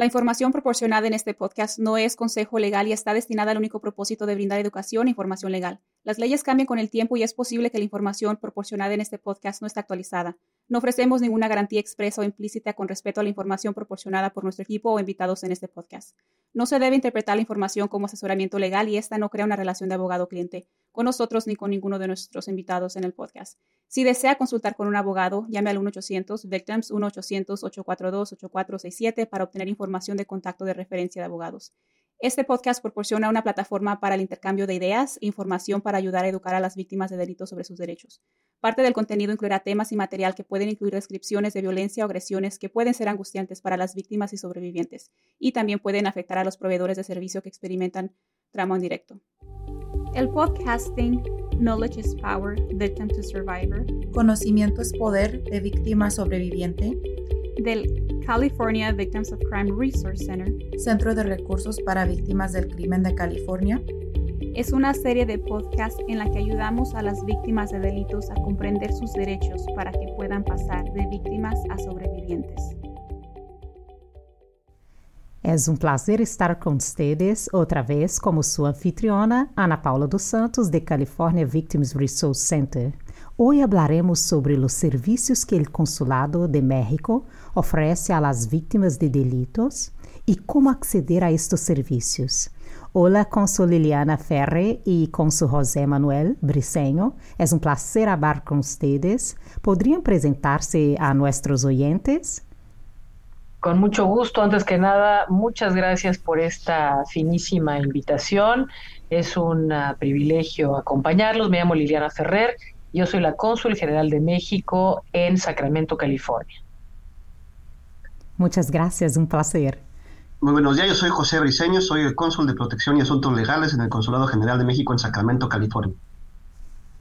La información proporcionada en este podcast no es consejo legal y está destinada al único propósito de brindar educación e información legal. Las leyes cambian con el tiempo y es posible que la información proporcionada en este podcast no esté actualizada. No ofrecemos ninguna garantía expresa o implícita con respecto a la información proporcionada por nuestro equipo o invitados en este podcast. No se debe interpretar la información como asesoramiento legal y esta no crea una relación de abogado-cliente con nosotros ni con ninguno de nuestros invitados en el podcast. Si desea consultar con un abogado, llame al 1-800-VICTIMS 1-800-842-8467 para obtener información de contacto de referencia de abogados. Este podcast proporciona una plataforma para el intercambio de ideas e información para ayudar a educar a las víctimas de delitos sobre sus derechos. Parte del contenido incluirá temas y material que pueden incluir descripciones de violencia o agresiones que pueden ser angustiantes para las víctimas y sobrevivientes, y también pueden afectar a los proveedores de servicio que experimentan trauma en directo. El podcasting Knowledge is Power, Victim to Survivor. Conocimiento es poder de víctima sobreviviente. Del California Victims of Crime Resource Center. Centro de Recursos para Víctimas del Crimen de California. Es una serie de podcasts en la que ayudamos a las víctimas de delitos a comprender sus derechos para que puedan pasar de víctimas a sobrevivientes. Es un placer estar con ustedes otra vez como su anfitriona, Ana Paula dos Santos, de California Victims Resource Center. Hoy hablaremos sobre los servicios que el Consulado de México ofrece a las víctimas de delitos y cómo acceder a estos servicios. Hola, Consul Liliana Ferre y Consul José Manuel Briceño. Es un placer hablar con ustedes. ¿Podrían presentarse a nuestros oyentes? Con mucho gusto. Antes que nada, muchas gracias por esta finísima invitación. Es un uh, privilegio acompañarlos. Me llamo Liliana Ferrer. Yo soy la cónsul general de México en Sacramento, California. Muchas gracias, un placer. Muy buenos días, yo soy José Briceño, soy el cónsul de Protección y Asuntos Legales en el Consulado General de México en Sacramento, California.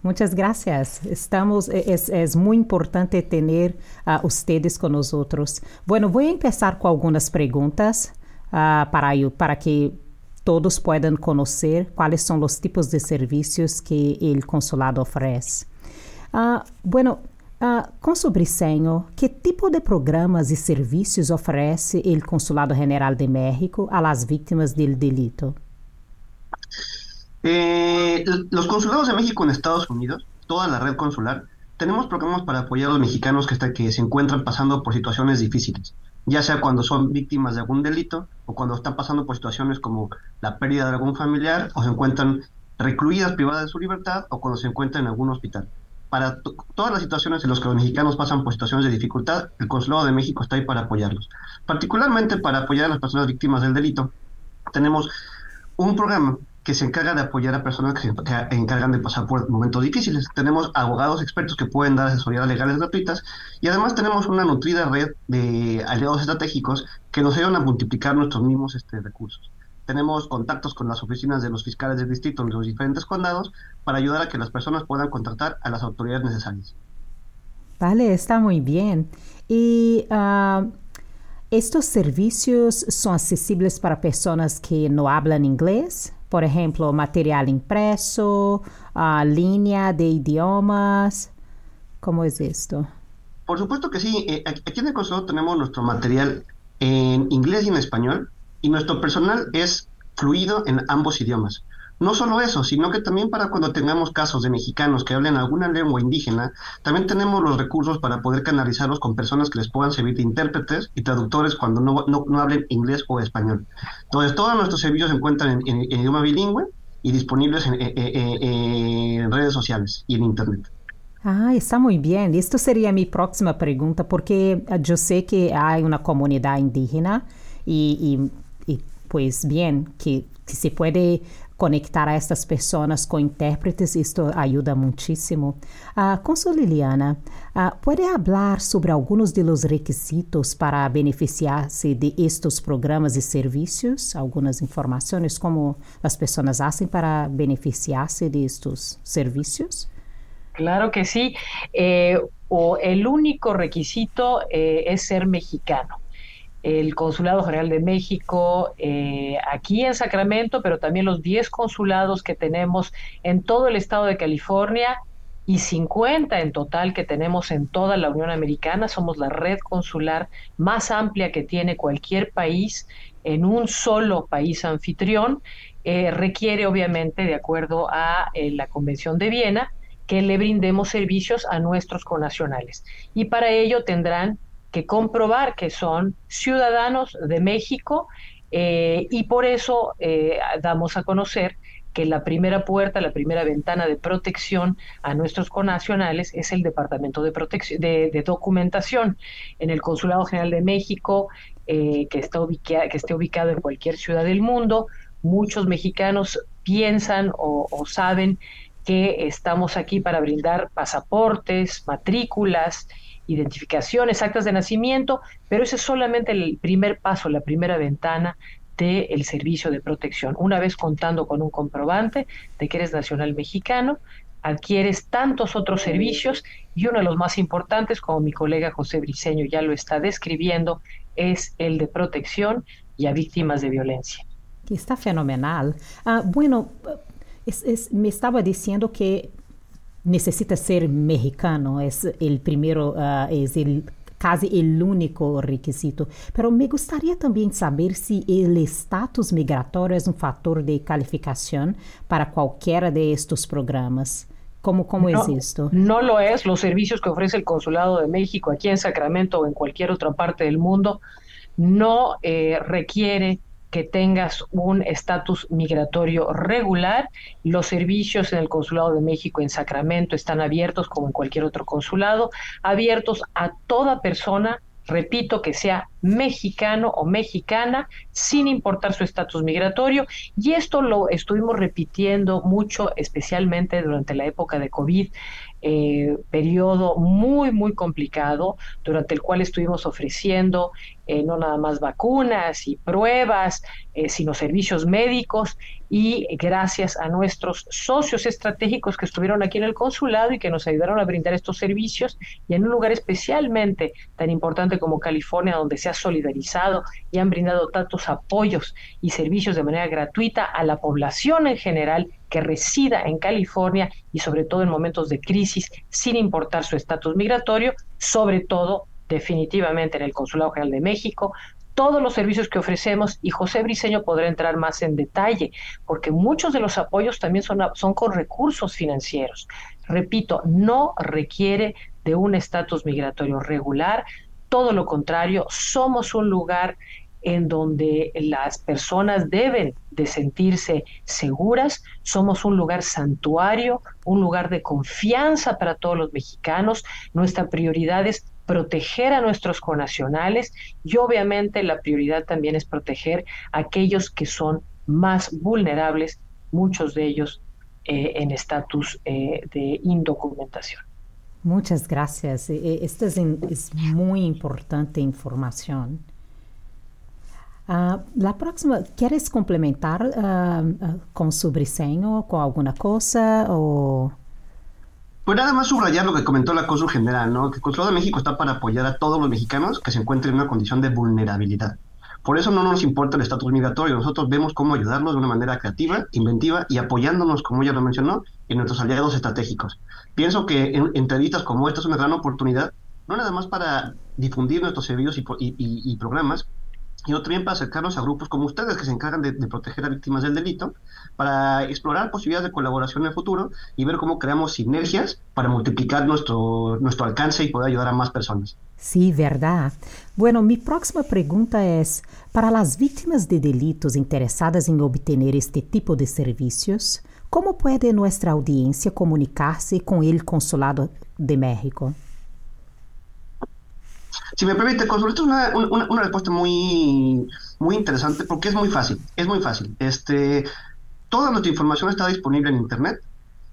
Muchas gracias. Estamos, e, es, es, muy importante tener a ustedes con nosotros. Bueno, voy a empezar con algunas preguntas uh, para, para que todos puedan conocer cuáles son los tipos de servicios que el consulado ofrece. Uh, bueno, uh, Consul Briceño, ¿qué tipo de programas y servicios ofrece el Consulado General de México a las víctimas del delito? Eh, los consulados de México en Estados Unidos, toda la red consular, tenemos programas para apoyar a los mexicanos que, que se encuentran pasando por situaciones difíciles, ya sea cuando son víctimas de algún delito o cuando están pasando por situaciones como la pérdida de algún familiar o se encuentran recluidas, privadas de su libertad o cuando se encuentran en algún hospital. Para todas las situaciones en las que los mexicanos pasan por situaciones de dificultad, el Consulado de México está ahí para apoyarlos. Particularmente para apoyar a las personas víctimas del delito, tenemos un programa que se encarga de apoyar a personas que se encargan de pasar por momentos difíciles. Tenemos abogados expertos que pueden dar asesorías legales gratuitas y además tenemos una nutrida red de aliados estratégicos que nos ayudan a multiplicar nuestros mismos este, recursos. Tenemos contactos con las oficinas de los fiscales del distrito en los diferentes condados para ayudar a que las personas puedan contactar a las autoridades necesarias. Vale, está muy bien. Y uh, estos servicios son accesibles para personas que no hablan inglés? por ejemplo, material impreso, uh, línea de idiomas. ¿Cómo es esto? Por supuesto que sí. Eh, aquí en el consulado tenemos nuestro material en inglés y en español y nuestro personal es fluido en ambos idiomas. No solo eso, sino que también para cuando tengamos casos de mexicanos que hablen alguna lengua indígena, también tenemos los recursos para poder canalizarlos con personas que les puedan servir de intérpretes y traductores cuando no, no, hablen inglés o español. Entonces, todos nuestros servicios se encuentran en, idioma bilingüe y disponibles en, en, redes sociales y en Internet. Ah, está muy bien. Esto sería mi próxima pregunta, porque yo sé que hay una comunidad indígena y pues bien, que, que se puede conectar a estas personas con intérpretes, esto ayuda muchísimo. Uh, Consul Liliana, uh, ¿puede hablar sobre algunos de los requisitos para beneficiarse de estos programas y servicios? Algunas informaciones, cómo las personas hacen para beneficiarse de estos servicios? Claro que sí. Eh, o el único requisito eh, es ser mexicano el Consulado General de México eh, aquí en Sacramento, pero también los 10 consulados que tenemos en todo el estado de California y 50 en total que tenemos en toda la Unión Americana. Somos la red consular más amplia que tiene cualquier país en un solo país anfitrión. Eh, requiere, obviamente, de acuerdo a eh, la Convención de Viena, que le brindemos servicios a nuestros conacionales. Y para ello tendrán que comprobar que son ciudadanos de México eh, y por eso damos a conocer que la primera puerta, la primera ventana de protección a nuestros conacionales es el Departamento de, Protección, de, Documentación. En el Consulado General de México, eh, que, está que esté ubicado en cualquier ciudad del mundo, muchos mexicanos piensan o saben que estamos aquí para brindar pasaportes, matrículas, identificaciones, actas de nacimiento, pero ese es solamente el primer paso, la primera ventana del servicio de protección. Una vez contando con un comprobante de que eres nacional mexicano, adquieres tantos otros servicios y uno de los más importantes, como mi colega José Briceño ya lo está describiendo, es el de protección y a víctimas de violencia. Está fenomenal. Ah, bueno, me estaba diciendo que necesita ser mexicano, es el primero, uh, es el casi el único requisito. Pero me gustaría también saber si el estatus migratorio es un factor de calificación para cualquiera de estos programas. ¿Cómo, cómo no, es esto? No lo es. Los servicios que ofrece el Consulado de México aquí en Sacramento o en cualquier otra parte del mundo no eh, requiere que tengas un estatus migratorio regular. Los servicios en el Consulado de México en Sacramento están abiertos como en cualquier otro consulado, abiertos a toda persona repito, que sea mexicano o mexicana, sin importar su estatus migratorio. Y esto lo estuvimos repitiendo mucho, especialmente durante la época de COVID, eh, periodo muy, muy complicado, durante el cual estuvimos ofreciendo eh, no nada más vacunas y pruebas, eh, sino servicios médicos y gracias a nuestros socios estratégicos que estuvieron aquí en el consulado y que nos ayudaron a brindar estos servicios y en un lugar especialmente tan importante como California, donde se ha solidarizado y han brindado tantos apoyos y servicios de manera gratuita a la población en general que resida en California y sobre todo en momentos de crisis, sin importar su estatus migratorio, sobre todo definitivamente en el Consulado General de México, todos los servicios que ofrecemos y José Briceño podrá entrar más en detalle, porque muchos de los apoyos también son, son con recursos financieros. Repito, no requiere de un estatus migratorio regular, todo lo contrario, somos un lugar en donde las personas deben de sentirse seguras. Somos un lugar santuario, un lugar de confianza para todos los mexicanos. Nuestra prioridad es proteger a nuestros conacionales y obviamente la prioridad también es proteger a aquellos que son más vulnerables, muchos de ellos eh, en estatus eh, de indocumentación. Muchas gracias. E, esta es, es muy importante información. Uh, la próxima, ¿quieres complementar uh, uh, con su briseño, con alguna cosa o...? Pues nada más subrayar lo que comentó la cosa general, ¿no? Que el Consulado de México está para apoyar a todos los mexicanos que se encuentren en una condición de vulnerabilidad. Por eso no nos importa el estatus migratorio, nosotros vemos cómo ayudarlos de una manera creativa, inventiva y apoyándonos, como ella lo mencionó, en nuestros aliados estratégicos. Pienso que en entrevistas como esta es una gran oportunidad, no nada más para difundir nuestros servicios y, y, y programas, y también para acercarnos a grupos como ustedes que se encargan de, proteger a víctimas del delito, para explorar posibilidades de colaboración en el futuro y ver cómo creamos sinergias para multiplicar nuestro, nuestro alcance y poder ayudar a más personas. Sí, verdad. Bueno, mi próxima pregunta es, para las víctimas de delitos interesadas en obtener este tipo de servicios, ¿cómo puede nuestra audiencia comunicarse con el Consulado de México? Si me permite, consultar una, una, una, respuesta muy, muy interesante porque es muy fácil, es muy fácil. Este, toda nuestra información está disponible en Internet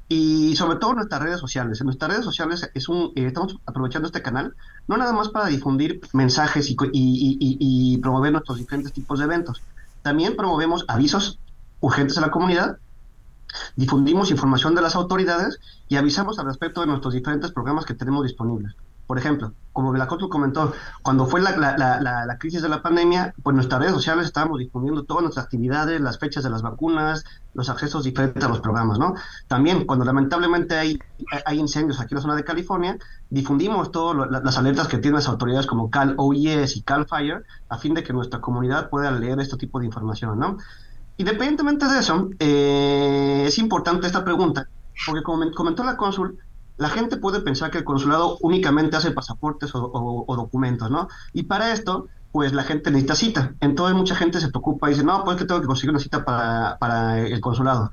y sobre todo en nuestras redes sociales. En nuestras redes sociales es un, eh, estamos aprovechando este canal no nada más para difundir mensajes y, promover nuestros diferentes tipos de eventos. También promovemos avisos urgentes a la comunidad, difundimos información de las autoridades y avisamos al respecto de nuestros diferentes programas que tenemos disponibles. Por ejemplo, como la comentó, cuando fue la, la, crisis de la pandemia, pues nuestras redes sociales estábamos difundiendo todas nuestras actividades, las fechas de las vacunas, los accesos diferentes a los programas, ¿no? También, cuando lamentablemente hay, hay incendios aquí en la zona de California, difundimos todas las alertas que tienen las autoridades como Cal OES y Cal Fire, a fin de que nuestra comunidad pueda leer este tipo de información, ¿no? Independientemente de eso, eh, es importante esta pregunta, porque como comentó la cónsul, la gente puede pensar que el consulado únicamente hace pasaportes o, documentos, ¿no? Y para esto, pues la gente necesita cita. Entonces mucha gente se preocupa y dice, no, pues que tengo que conseguir una cita para, para el consulado.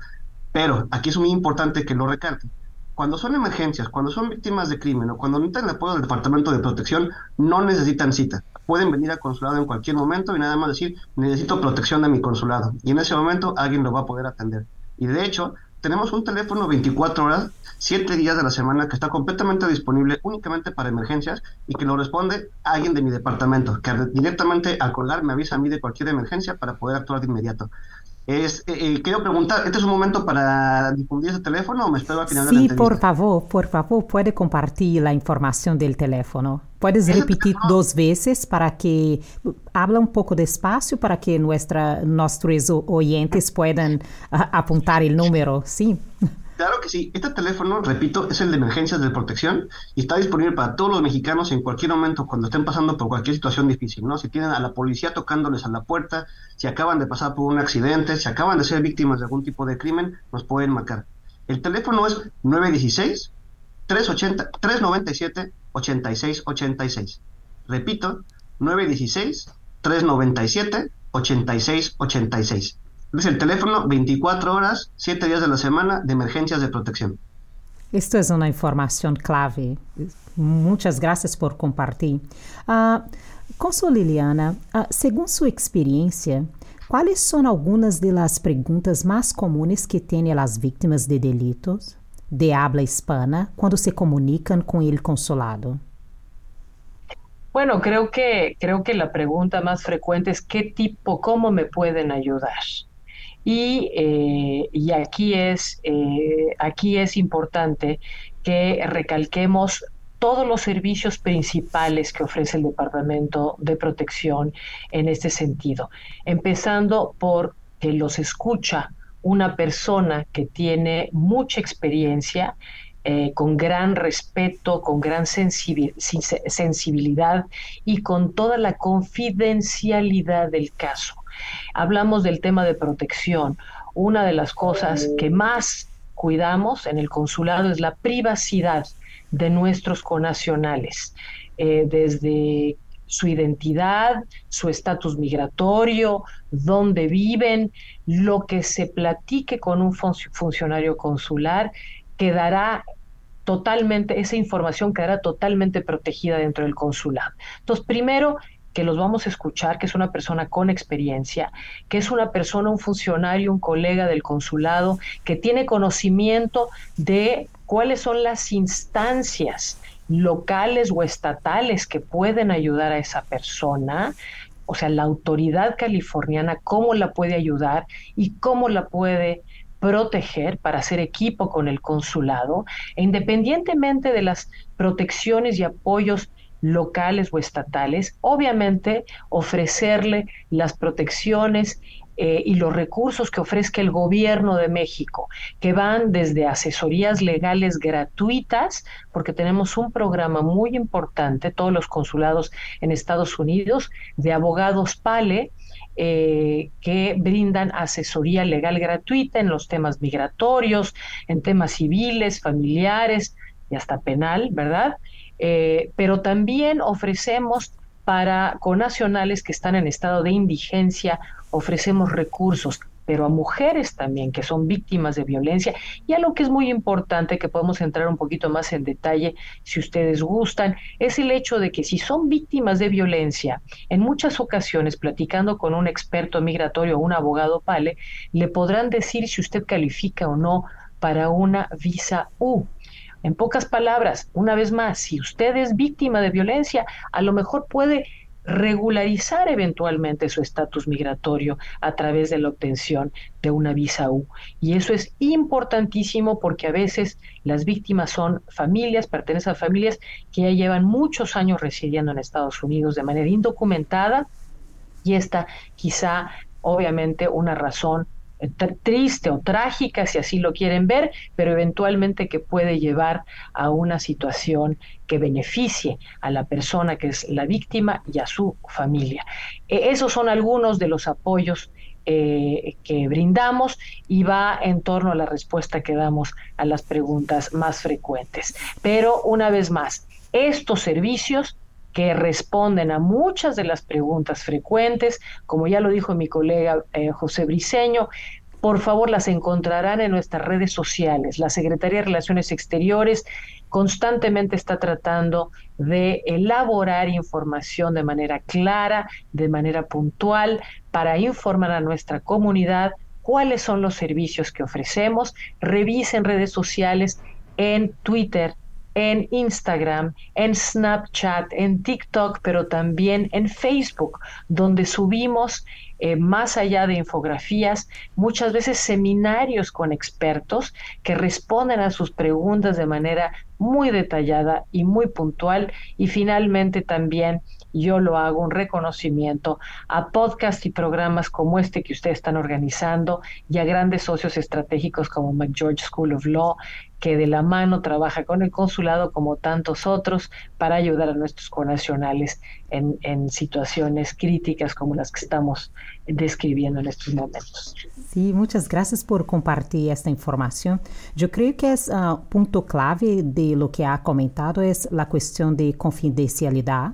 Pero aquí es muy importante que lo recalque. Cuando son emergencias, cuando son víctimas de crimen o cuando necesitan el apoyo del Departamento de Protección, no necesitan cita. Pueden venir al consulado en cualquier momento y nada más decir, necesito protección de mi consulado. Y en ese momento alguien lo va a poder atender. Y de hecho, tenemos un teléfono 24 horas, 7 días de la semana que está completamente disponible únicamente para emergencias y que lo responde alguien de mi departamento, que directamente al colgar me avisa a mí de cualquier emergencia para poder actuar de inmediato. Es, eh, eh, quiero preguntar, ¿este es un momento para difundir ese teléfono o me espero al final sí, por favor, por favor, puede compartir la información del teléfono. Puedes repetir dos veces para que habla un poco despacio para que nuestra, nuestros oyentes puedan apuntar el número, ¿sí? Claro que sí. Este teléfono, repito, es el de emergencias de protección y está disponible para todos los mexicanos en cualquier momento cuando estén pasando por cualquier situación difícil, ¿no? Si tienen a la policía tocándoles a la puerta, si acaban de pasar por un accidente, si acaban de ser víctimas de algún tipo de crimen, nos pueden marcar. El teléfono es 916 380 397 8686. Repito, 916 397 8686. Es el teléfono 24 horas, 7 días de la semana de emergencias de protección. Esto es una información clave. Muchas gracias por compartir. Uh, Consul Liliana, uh, según su experiencia, ¿cuáles son algunas de las preguntas más comunes que tienen las víctimas de delitos de habla hispana cuando se comunican con el consulado? Bueno, creo que, creo que la pregunta más frecuente es qué tipo, cómo me pueden ayudar. Y, eh, y aquí, es, eh, aquí es importante que recalquemos todos los servicios principales que ofrece el Departamento de Protección en este sentido, empezando por que los escucha una persona que tiene mucha experiencia, eh, con gran respeto, con gran sensibilidad y con toda la confidencialidad del caso. Hablamos del tema de protección. Una de las cosas que más cuidamos en el consulado es la privacidad de nuestros conacionales, eh, desde su identidad, su estatus migratorio, dónde viven, lo que se platique con un funcionario consular quedará totalmente, esa información quedará totalmente protegida dentro del consulado. Entonces, primero, que los vamos a escuchar, que es una persona con experiencia, que es una persona, un funcionario, un colega del consulado, que tiene conocimiento de cuáles son las instancias locales o estatales que pueden ayudar a esa persona, o sea, la autoridad californiana, cómo la puede ayudar y cómo la puede proteger para hacer equipo con el consulado, e independientemente de las protecciones y apoyos locales o estatales, obviamente ofrecerle las protecciones eh, y los recursos que ofrezca el gobierno de México, que van desde asesorías legales gratuitas, porque tenemos un programa muy importante, todos los consulados en Estados Unidos, de abogados PALE, eh, que brindan asesoría legal gratuita en los temas migratorios, en temas civiles, familiares y hasta penal, ¿verdad? Eh, pero también ofrecemos para conacionales que están en estado de indigencia, ofrecemos recursos, pero a mujeres también que son víctimas de violencia y a lo que es muy importante que podemos entrar un poquito más en detalle si ustedes gustan, es el hecho de que si son víctimas de violencia, en muchas ocasiones platicando con un experto migratorio o un abogado PALE, le podrán decir si usted califica o no para una visa U. En pocas palabras, una vez más, si usted es víctima de violencia, a lo mejor puede regularizar eventualmente su estatus migratorio a través de la obtención de una visa U. Y eso es importantísimo porque a veces las víctimas son familias, pertenecen a familias que ya llevan muchos años residiendo en Estados Unidos de manera indocumentada y esta quizá obviamente una razón triste o trágica, si así lo quieren ver, pero eventualmente que puede llevar a una situación que beneficie a la persona que es la víctima y a su familia. E, esos son algunos de los apoyos eh, que brindamos y va en torno a la respuesta que damos a las preguntas más frecuentes. Pero una vez más, estos servicios que responden a muchas de las preguntas frecuentes, como ya lo dijo mi colega eh, José Briceño, por favor las encontrarán en nuestras redes sociales. La Secretaría de Relaciones Exteriores constantemente está tratando de elaborar información de manera clara, de manera puntual, para informar a nuestra comunidad cuáles son los servicios que ofrecemos. Revisen redes sociales en Twitter, en Instagram, en Snapchat, en TikTok, pero también en Facebook, donde subimos eh, más allá de infografías, muchas veces seminarios con expertos que responden a sus preguntas de manera muy detallada y muy puntual. Y finalmente también yo lo hago un reconocimiento a podcasts y programas como este que ustedes están organizando y a grandes socios estratégicos como McGeorge School of Law, que de la mano trabaja con el consulado como tantos otros para ayudar a nuestros connacionales en, en situaciones críticas como las que estamos describiendo en estos momentos. Sí, muchas gracias por compartir esta información. Yo creo que es uh, punto clave de lo que ha comentado es la cuestión de confidencialidad.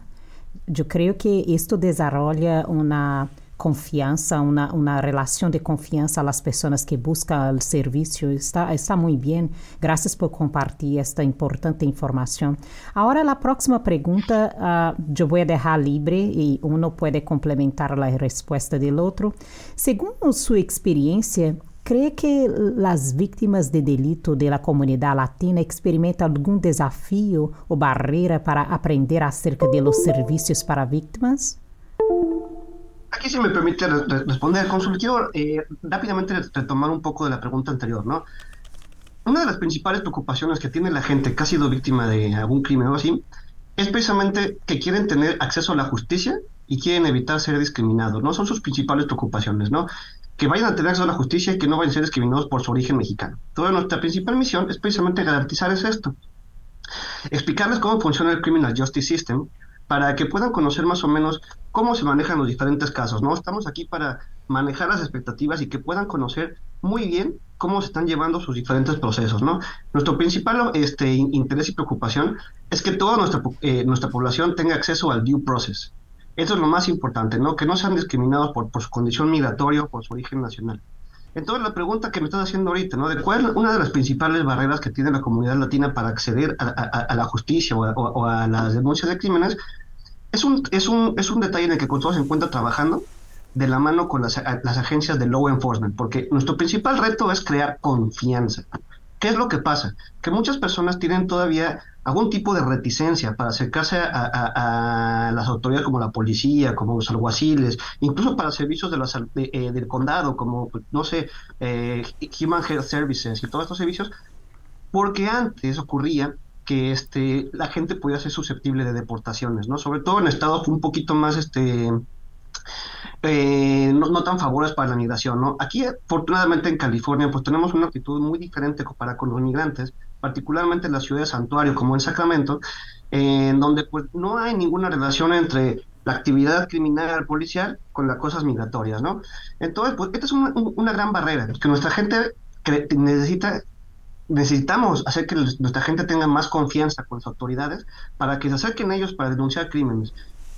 Yo creo que esto desarrolla una confianza, una, una relación de confianza a las personas que buscan el servicio. Está, está muy bien. Gracias por compartir esta importante información. Ahora la próxima pregunta uh, yo voy a dejar libre y uno puede complementar la respuesta del otro. Según su experiencia, ¿Cree que las víctimas de delito de la comunidad latina experimentan algún desafío o barrera para aprender acerca de los servicios para víctimas? Aquí si me permite responder, Consul, quiero eh, rápidamente retomar un poco de la pregunta anterior, ¿no? Una de las principales preocupaciones que tiene la gente que ha sido víctima de algún crimen o así, es precisamente que quieren tener acceso a la justicia y quieren evitar ser discriminados, ¿no? Son sus principales preocupaciones, ¿no? Que vayan a tener acceso a la justicia y que no vayan a ser discriminados por su origen mexicano. Toda nuestra principal misión es precisamente garantizar esto. Explicarles cómo funciona el Criminal Justice System para que puedan conocer más o menos cómo se manejan los diferentes casos, ¿no? Estamos aquí para manejar las expectativas y que puedan conocer muy bien cómo se están llevando sus diferentes procesos, ¿no? Nuestro principal este, interés y preocupación es que toda nuestra, eh, nuestra población tenga acceso al due process. Eso es lo más importante, ¿no? Que no sean discriminados por, por su condición migratoria o por su origen nacional. Entonces, la pregunta que me estás haciendo ahorita, ¿no? ¿De cuál es una de las principales barreras que tiene la comunidad latina para acceder a, la justicia o, a, las denuncias de crímenes? es un, es un, es un detalle en el que Control se encuentra trabajando de la mano con las, las agencias de law enforcement, porque nuestro principal reto es crear confianza. ¿Qué es lo que pasa? Que muchas personas tienen todavía algún tipo de reticencia para acercarse a, las autoridades como la policía, como los alguaciles, incluso para servicios de los, eh, del condado, como, pues, no sé, eh, Human Health Services y todos estos servicios, porque antes ocurría que este, la gente podía ser susceptible de deportaciones, ¿no? Sobre todo en estados un poquito más, este, eh, no, tan favorables para la migración, ¿no? Aquí, afortunadamente en California, pues tenemos una actitud muy diferente para con los migrantes, particularmente en la ciudad de Santuario, como en Sacramento, en donde pues no hay ninguna relación entre la actividad criminal policial con las cosas migratorias, ¿no? Entonces, pues esta es una, gran barrera, que nuestra gente necesita necesitamos hacer que nuestra gente tenga más confianza con las autoridades para que se acerquen a ellos para denunciar crímenes.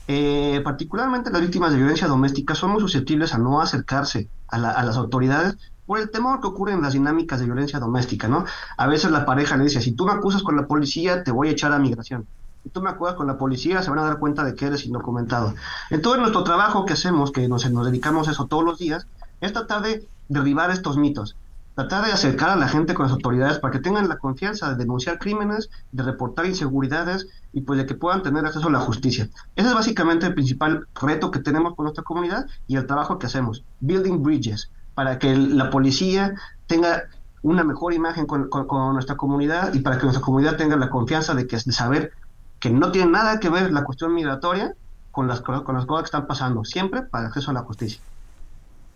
Eh, particularmente las víctimas de violencia doméstica son muy susceptibles a no acercarse a, las autoridades por el temor que ocurre en las dinámicas de violencia doméstica, ¿no? A veces la pareja le dice, si tú me acusas con la policía, te voy a echar a migración. Si tú me acusas con la policía, se van a dar cuenta de que eres indocumentado. Entonces, nuestro trabajo que hacemos, que nos, nos dedicamos a eso todos los días, es tratar de derribar estos mitos tratar de acercar a la gente con las autoridades para que tengan la confianza de denunciar crímenes, de reportar inseguridades y pues de que puedan tener acceso a la justicia. Ese es básicamente el principal reto que tenemos con nuestra comunidad y el trabajo que hacemos, building bridges, para que la policía tenga una mejor imagen con, nuestra comunidad y para que nuestra comunidad tenga la confianza de, que, saber que no tiene nada que ver la cuestión migratoria con las, con las cosas que están pasando, siempre para acceso a la justicia.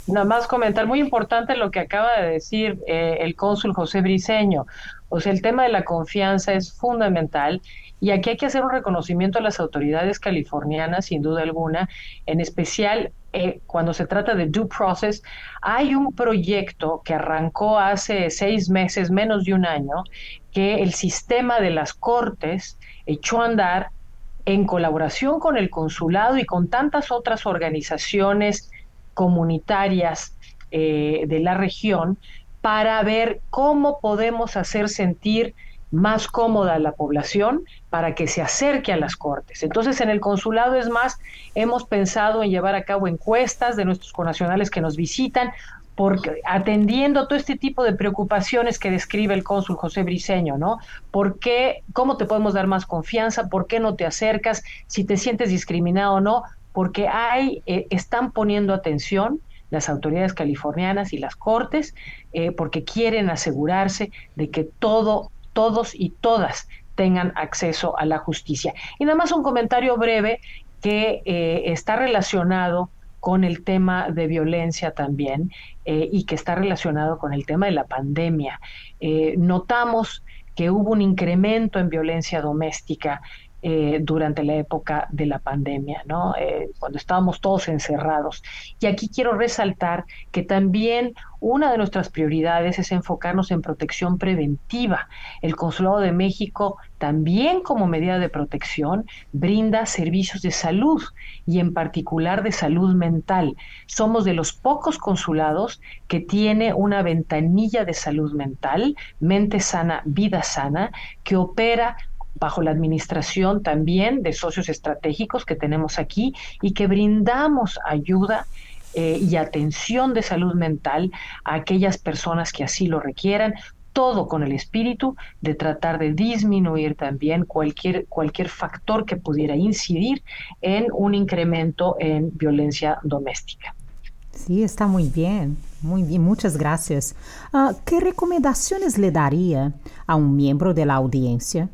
Nada más comentar, muy importante lo que acaba de decir eh, el cónsul José Briceño. O sea, el tema de la confianza es fundamental y aquí hay que hacer un reconocimiento a las autoridades californianas, sin duda alguna, en especial eh, cuando se trata de due process. Hay un proyecto que arrancó hace seis meses, menos de un año, que el sistema de las cortes echó a andar en colaboración con el consulado y con tantas otras organizaciones comunitarias eh, de la región para ver cómo podemos hacer sentir más cómoda a la población para que se acerque a las cortes. Entonces, en el consulado es más, hemos pensado en llevar a cabo encuestas de nuestros conacionales que nos visitan, porque atendiendo todo este tipo de preocupaciones que describe el cónsul José Briceño, ¿no? ¿Por qué, cómo te podemos dar más confianza? ¿Por qué no te acercas? Si te sientes discriminado o no, porque hay, eh, están poniendo atención las autoridades californianas y las cortes, eh, porque quieren asegurarse de que todo, todos y todas tengan acceso a la justicia. Y nada más un comentario breve que eh, está relacionado con el tema de violencia también y que está relacionado con el tema de la pandemia. notamos que hubo un incremento en violencia doméstica eh, durante la época de la pandemia. Eh, cuando estábamos todos encerrados. Y aquí quiero resaltar que también una de nuestras prioridades es enfocarnos en protección preventiva. El Consulado de México también como medida de protección brinda servicios de salud y en particular de salud mental. Somos de los pocos consulados que tiene una ventanilla de salud mental, mente sana, vida sana, que opera bajo la administración también de socios estratégicos que tenemos aquí y que brindamos ayuda eh, y atención de salud mental a aquellas personas que así lo requieran, todo con el espíritu de tratar de disminuir también cualquier, cualquier factor que pudiera incidir en un incremento en violencia doméstica. Sí, está muy bien, muy bien, muchas gracias. Uh, ¿Qué recomendaciones le daría a un miembro de la audiencia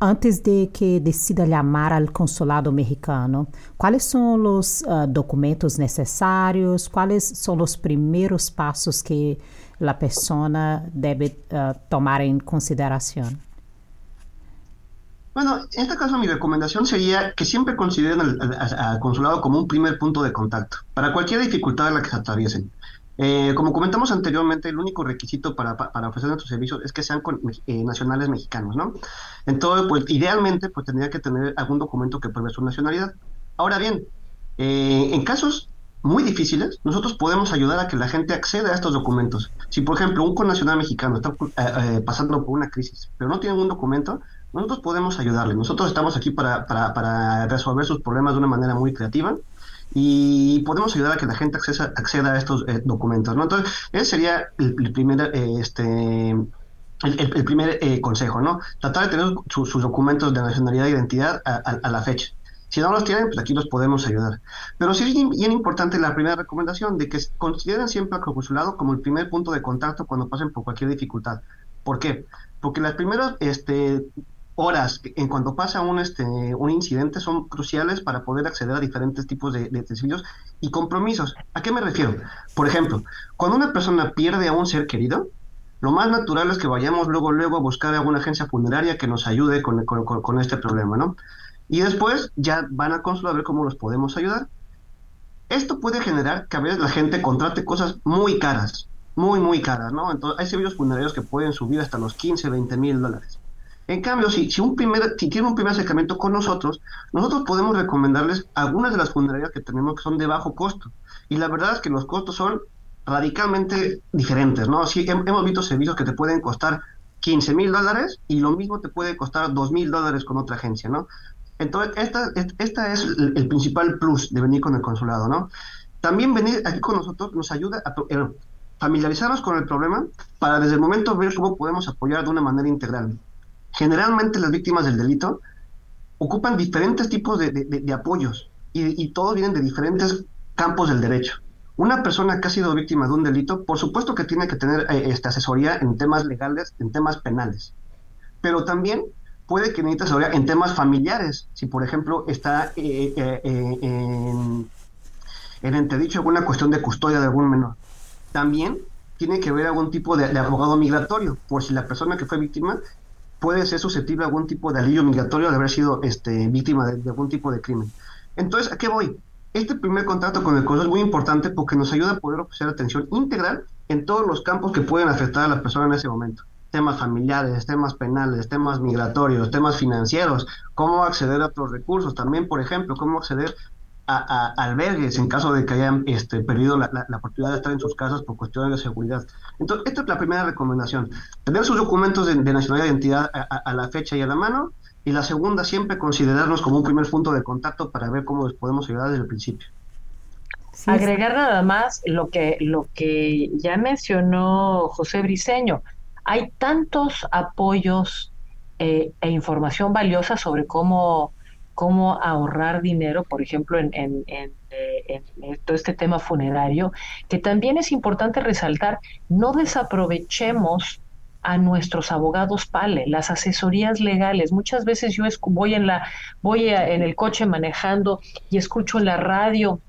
antes de que decida llamar al consulado mexicano, ¿cuáles son los uh, documentos necesarios? ¿Cuáles son los primeros pasos que la persona debe uh, tomar en consideración? Bueno, en este caso mi recomendación sería que siempre consideren al, consulado como un primer punto de contacto para cualquier dificultad en la que se atraviesen. Eh, como comentamos anteriormente, el único requisito para, para ofrecer nuestros servicios es que sean eh, nacionales mexicanos, ¿no? Entonces, pues idealmente, pues tendría que tener algún documento que pruebe su nacionalidad. Ahora bien, eh, en casos muy difíciles, nosotros podemos ayudar a que la gente acceda a estos documentos. Si, por ejemplo, un connacional mexicano está pasando por una crisis, pero no tiene un documento, nosotros podemos ayudarle. Nosotros estamos aquí para, para, para resolver sus problemas de una manera muy creativa y podemos ayudar a que la gente acceda, acceda a estos eh, documentos, ¿no? Entonces, ese sería el, primer, eh, este, el, primer eh, consejo, ¿no? Tratar de tener sus documentos de nacionalidad e identidad a, la fecha. Si no los tienen, pues aquí los podemos ayudar. Pero sí es bien importante la primera recomendación de que consideren siempre al consulado como el primer punto de contacto cuando pasen por cualquier dificultad. ¿Por qué? Porque las primeras este, horas en cuando pasa un, este, un incidente son cruciales para poder acceder a diferentes tipos de, servicios y compromisos. ¿A qué me refiero? Por ejemplo, cuando una persona pierde a un ser querido, lo más natural es que vayamos luego, luego a buscar alguna agencia funeraria que nos ayude con, con, este problema, ¿no? Y después ya van a consulado a ver cómo los podemos ayudar. Esto puede generar que a veces la gente contrate cosas muy caras, muy, muy caras, ¿no? Entonces, hay servicios funerarios que pueden subir hasta los 15, 20 mil dólares. En cambio, si, si, un primer, si tienen un primer acercamiento con nosotros, nosotros podemos recomendarles algunas de las funerarias que tenemos que son de bajo costo. Y la verdad es que los costos son radicalmente diferentes, ¿no? Sí, hemos visto servicios que te pueden costar 15 mil dólares y lo mismo te puede costar 2 mil dólares con otra agencia, ¿no? Entonces, esta, esta es el, principal plus de venir con el consulado, ¿no? También venir aquí con nosotros nos ayuda a... Eh, familiarizarnos con el problema para desde el momento ver cómo podemos apoyar de una manera integral. Generalmente las víctimas del delito ocupan diferentes tipos de, apoyos y, todos vienen de diferentes campos del derecho. Una persona que ha sido víctima de un delito, por supuesto que tiene que tener eh, esta asesoría en temas legales, en temas penales, pero también puede que necesite asesoría en temas familiares, si por ejemplo está eh, eh, en, en entredicho alguna cuestión de custodia de algún menor. También tiene que ver algún tipo de, abogado migratorio, por si la persona que fue víctima puede ser susceptible a algún tipo de alivio migratorio de haber sido este, víctima de, algún tipo de crimen. Entonces, ¿a qué voy? Este primer contacto con el COSO es muy importante porque nos ayuda a poder ofrecer atención integral en todos los campos que pueden afectar a la persona en ese momento. Temas familiares, temas penales, temas migratorios, temas financieros, cómo acceder a otros recursos, también, por ejemplo, cómo acceder a, albergues en caso de que hayan este, perdido la, oportunidad de estar en sus casas por cuestiones de seguridad. Entonces, esta es la primera recomendación. Tener sus documentos de, nacionalidad e identidad a, la fecha y a la mano. Y la segunda, siempre considerarnos como un primer punto de contacto para ver cómo les podemos ayudar desde el principio. Agregar nada más lo que, lo que ya mencionó José Briceño. Hay tantos apoyos eh, e información valiosa sobre cómo cómo ahorrar dinero, por ejemplo, en, eh, en, todo este tema funerario, que también es importante resaltar, no desaprovechemos a nuestros abogados PALE, las asesorías legales. Muchas veces yo voy en la voy en el coche manejando y escucho en la radio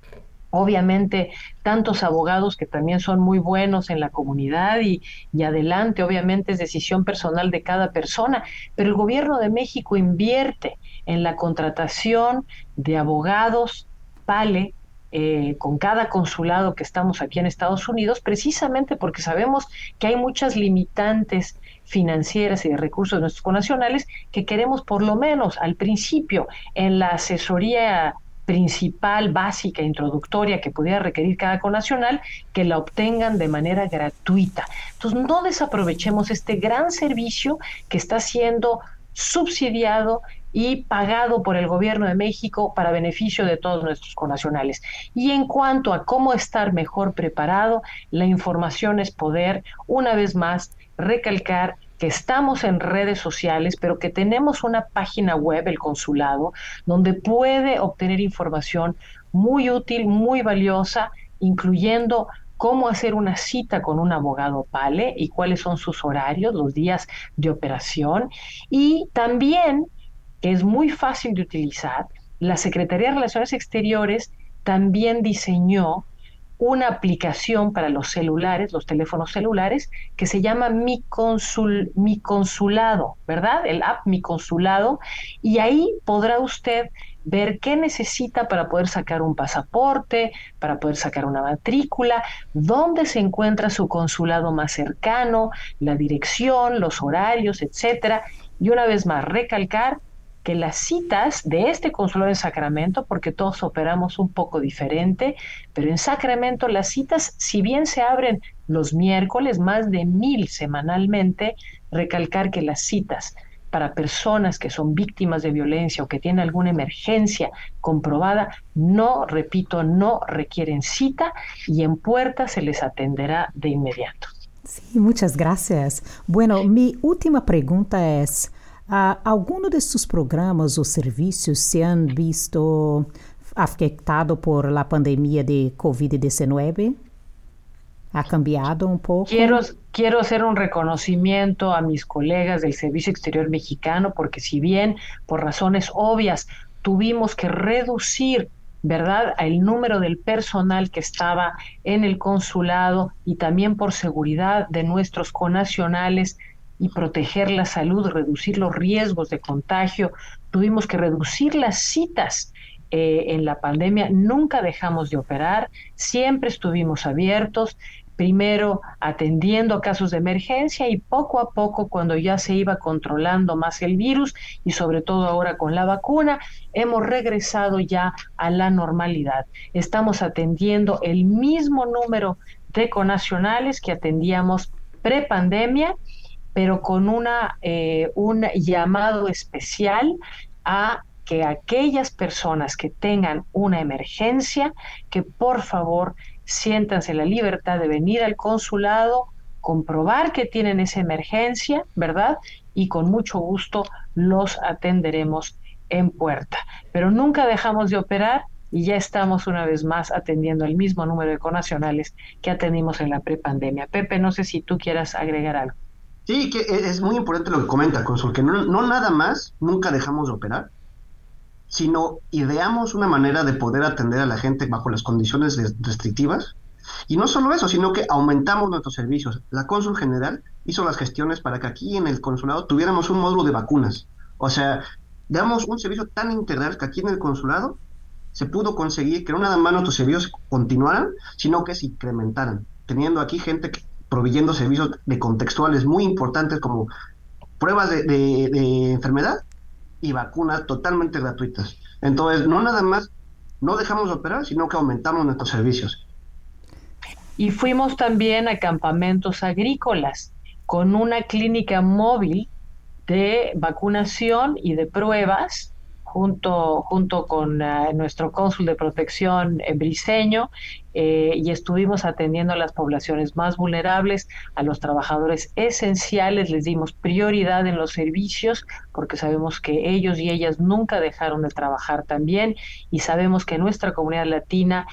obviamente tantos abogados que también son muy buenos en la comunidad y, y, adelante, obviamente es decisión personal de cada persona, pero el gobierno de México invierte en la contratación de abogados, PALE, eh, con cada consulado que estamos aquí en Estados Unidos, precisamente porque sabemos que hay muchas limitantes financieras y de recursos de nuestros conacionales que queremos por lo menos al principio en la asesoría principal, básica, introductoria que pudiera requerir cada conacional, que la obtengan de manera gratuita. Entonces, no desaprovechemos este gran servicio que está siendo subsidiado y pagado por el gobierno de México para beneficio de todos nuestros conacionales. Y en cuanto a cómo estar mejor preparado, la información es poder, una vez más, recalcar que estamos en redes sociales, pero que tenemos una página web, el consulado, donde puede obtener información muy útil, muy valiosa, incluyendo cómo hacer una cita con un abogado PALE y cuáles son sus horarios, los días de operación. Y también, que es muy fácil de utilizar, la Secretaría de Relaciones Exteriores también diseñó una aplicación para los celulares, los teléfonos celulares, que se llama Mi, Consul, Mi Consulado, ¿verdad? El app Mi Consulado. Y ahí podrá usted ver qué necesita para poder sacar un pasaporte, para poder sacar una matrícula, dónde se encuentra su consulado más cercano, la dirección, los horarios, etcétera. Y una vez más, recalcar que las citas de este consulado en Sacramento, porque todos operamos un poco diferente, pero en Sacramento las citas, si bien se abren los miércoles, más de mil semanalmente, recalcar que las citas para personas que son víctimas de violencia o que tienen alguna emergencia comprobada, no, repito, no requieren cita y en puerta se les atenderá de inmediato. Sí, muchas gracias. Bueno, mi última pregunta es, uh, ¿alguno de sus programas o servicios se han visto afectado por la pandemia de COVID-19? ¿Ha cambiado un poco? Quiero, quiero hacer un reconocimiento a mis colegas del Servicio Exterior Mexicano, porque si bien por razones obvias tuvimos que reducir ¿verdad? El número del personal que estaba en el consulado y también por seguridad de nuestros conacionales y proteger la salud, reducir los riesgos de contagio. Tuvimos que reducir las citas eh, en la pandemia, nunca dejamos de operar, siempre estuvimos abiertos primero atendiendo a casos de emergencia y poco a poco cuando ya se iba controlando más el virus y sobre todo ahora con la vacuna, hemos regresado ya a la normalidad. Estamos atendiendo el mismo número de conacionales que atendíamos prepandemia, pero con una, eh, un llamado especial a que aquellas personas que tengan una emergencia, que por favor siéntanse la libertad de venir al consulado, comprobar que tienen esa emergencia, ¿verdad? Y con mucho gusto los atenderemos en puerta. Pero nunca dejamos de operar y ya estamos una vez más atendiendo el mismo número de conacionales que atendimos en la prepandemia. Pepe, no sé si tú quieras agregar algo. Sí, que e, es muy importante lo que comenta, Consul, que no, nada más, nunca dejamos de operar, sino ideamos una manera de poder atender a la gente bajo las condiciones restrictivas. Y no solo eso, sino que aumentamos nuestros servicios. La cónsul general hizo las gestiones para que aquí en el consulado tuviéramos un módulo de vacunas. O sea, damos un servicio tan integral que aquí en el consulado se pudo conseguir que no nada más nuestros servicios continuaran, sino que se incrementaran, teniendo aquí gente proveyendo servicios de contextuales muy importantes como pruebas de, enfermedad y vacunas totalmente gratuitas. Entonces, no nada más no dejamos de operar, sino que aumentamos nuestros servicios. Y fuimos también a campamentos agrícolas con una clínica móvil de vacunación y de pruebas junto, junto con eh, nuestro cónsul de protección en Briseño eh, y estuvimos atendiendo a las poblaciones más vulnerables, a los trabajadores esenciales, les dimos prioridad en los servicios porque sabemos que ellos y ellas nunca dejaron de trabajar también y sabemos que nuestra comunidad latina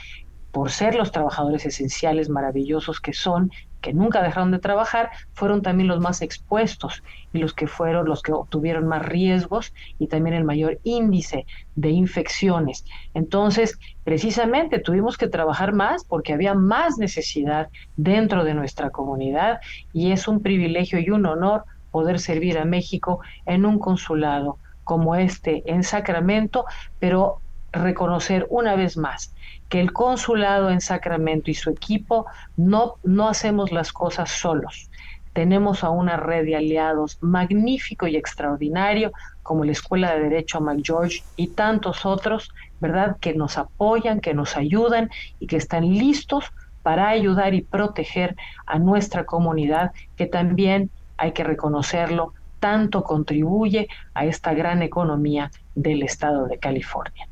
por ser los trabajadores esenciales maravillosos que son, que nunca dejaron de trabajar, fueron también los más expuestos y los que fueron los que obtuvieron más riesgos y también el mayor índice de infecciones. Entonces, precisamente tuvimos que trabajar más porque había más necesidad dentro de nuestra comunidad y es un privilegio y un honor poder servir a México en un consulado como este en Sacramento, pero reconocer una vez más que el consulado en Sacramento y su equipo no, no hacemos las cosas solos. Tenemos a una red de aliados magnífico y extraordinario como la Escuela de Derecho McGeorge y tantos otros, ¿verdad? Que nos apoyan, que nos ayudan y que están listos para ayudar y proteger a nuestra comunidad, que también hay que reconocerlo, tanto contribuye a esta gran economía del estado de California.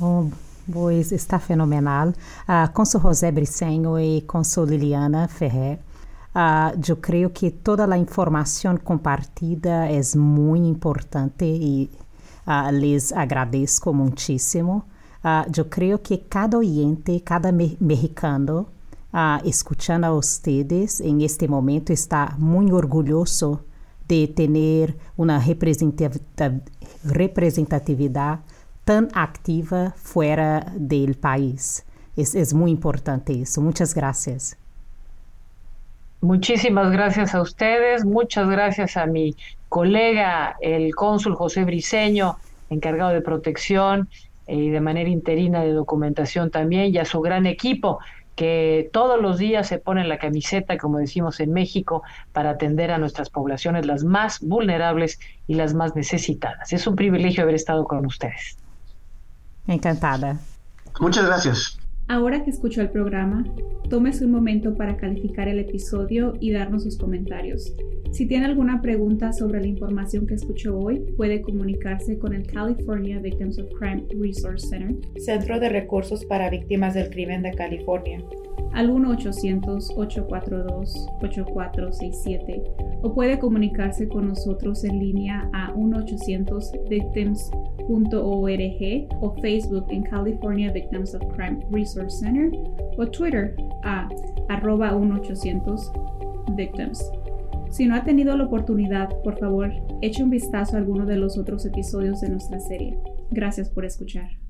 Oh, pois está fenomenal. Uh, com o José Briceño e com o Liliana Ferrer, uh, eu creio que toda a informação compartida é muito importante e uh, les agradeço muitíssimo. Uh, eu creio que cada oyente, cada me mexicano, uh, escuchando a ustedes em este momento, está muito orgulhoso de ter uma representatividade tan activa fuera del país. Es, muy importante eso. Muchas gracias. Muchísimas gracias a ustedes, muchas gracias a mi colega, el cónsul José Briceño, encargado de protección eh, y de manera interina de documentación también, y a su gran equipo que todos los días se pone la camiseta, como decimos en México, para atender a nuestras poblaciones, las más vulnerables y las más necesitadas. Es un privilegio haber estado con ustedes. Encantada. Muchas gracias. Ahora que escuchó el programa, tómese un momento para calificar el episodio y darnos sus comentarios. Si tiene alguna pregunta sobre la información que escuchó hoy, puede comunicarse con el California Victims of Crime Resource Center, Centro de Recursos para Víctimas del Crimen de California, al 1-800-842-8467 o puede comunicarse con nosotros en línea a 1-800-Victims.org o Facebook en California Victims of Crime Resource Center o Twitter a arroba 1-800-Victims. Si no ha tenido la oportunidad, por favor, eche un vistazo a alguno de los otros episodios de nuestra serie. Gracias por escuchar.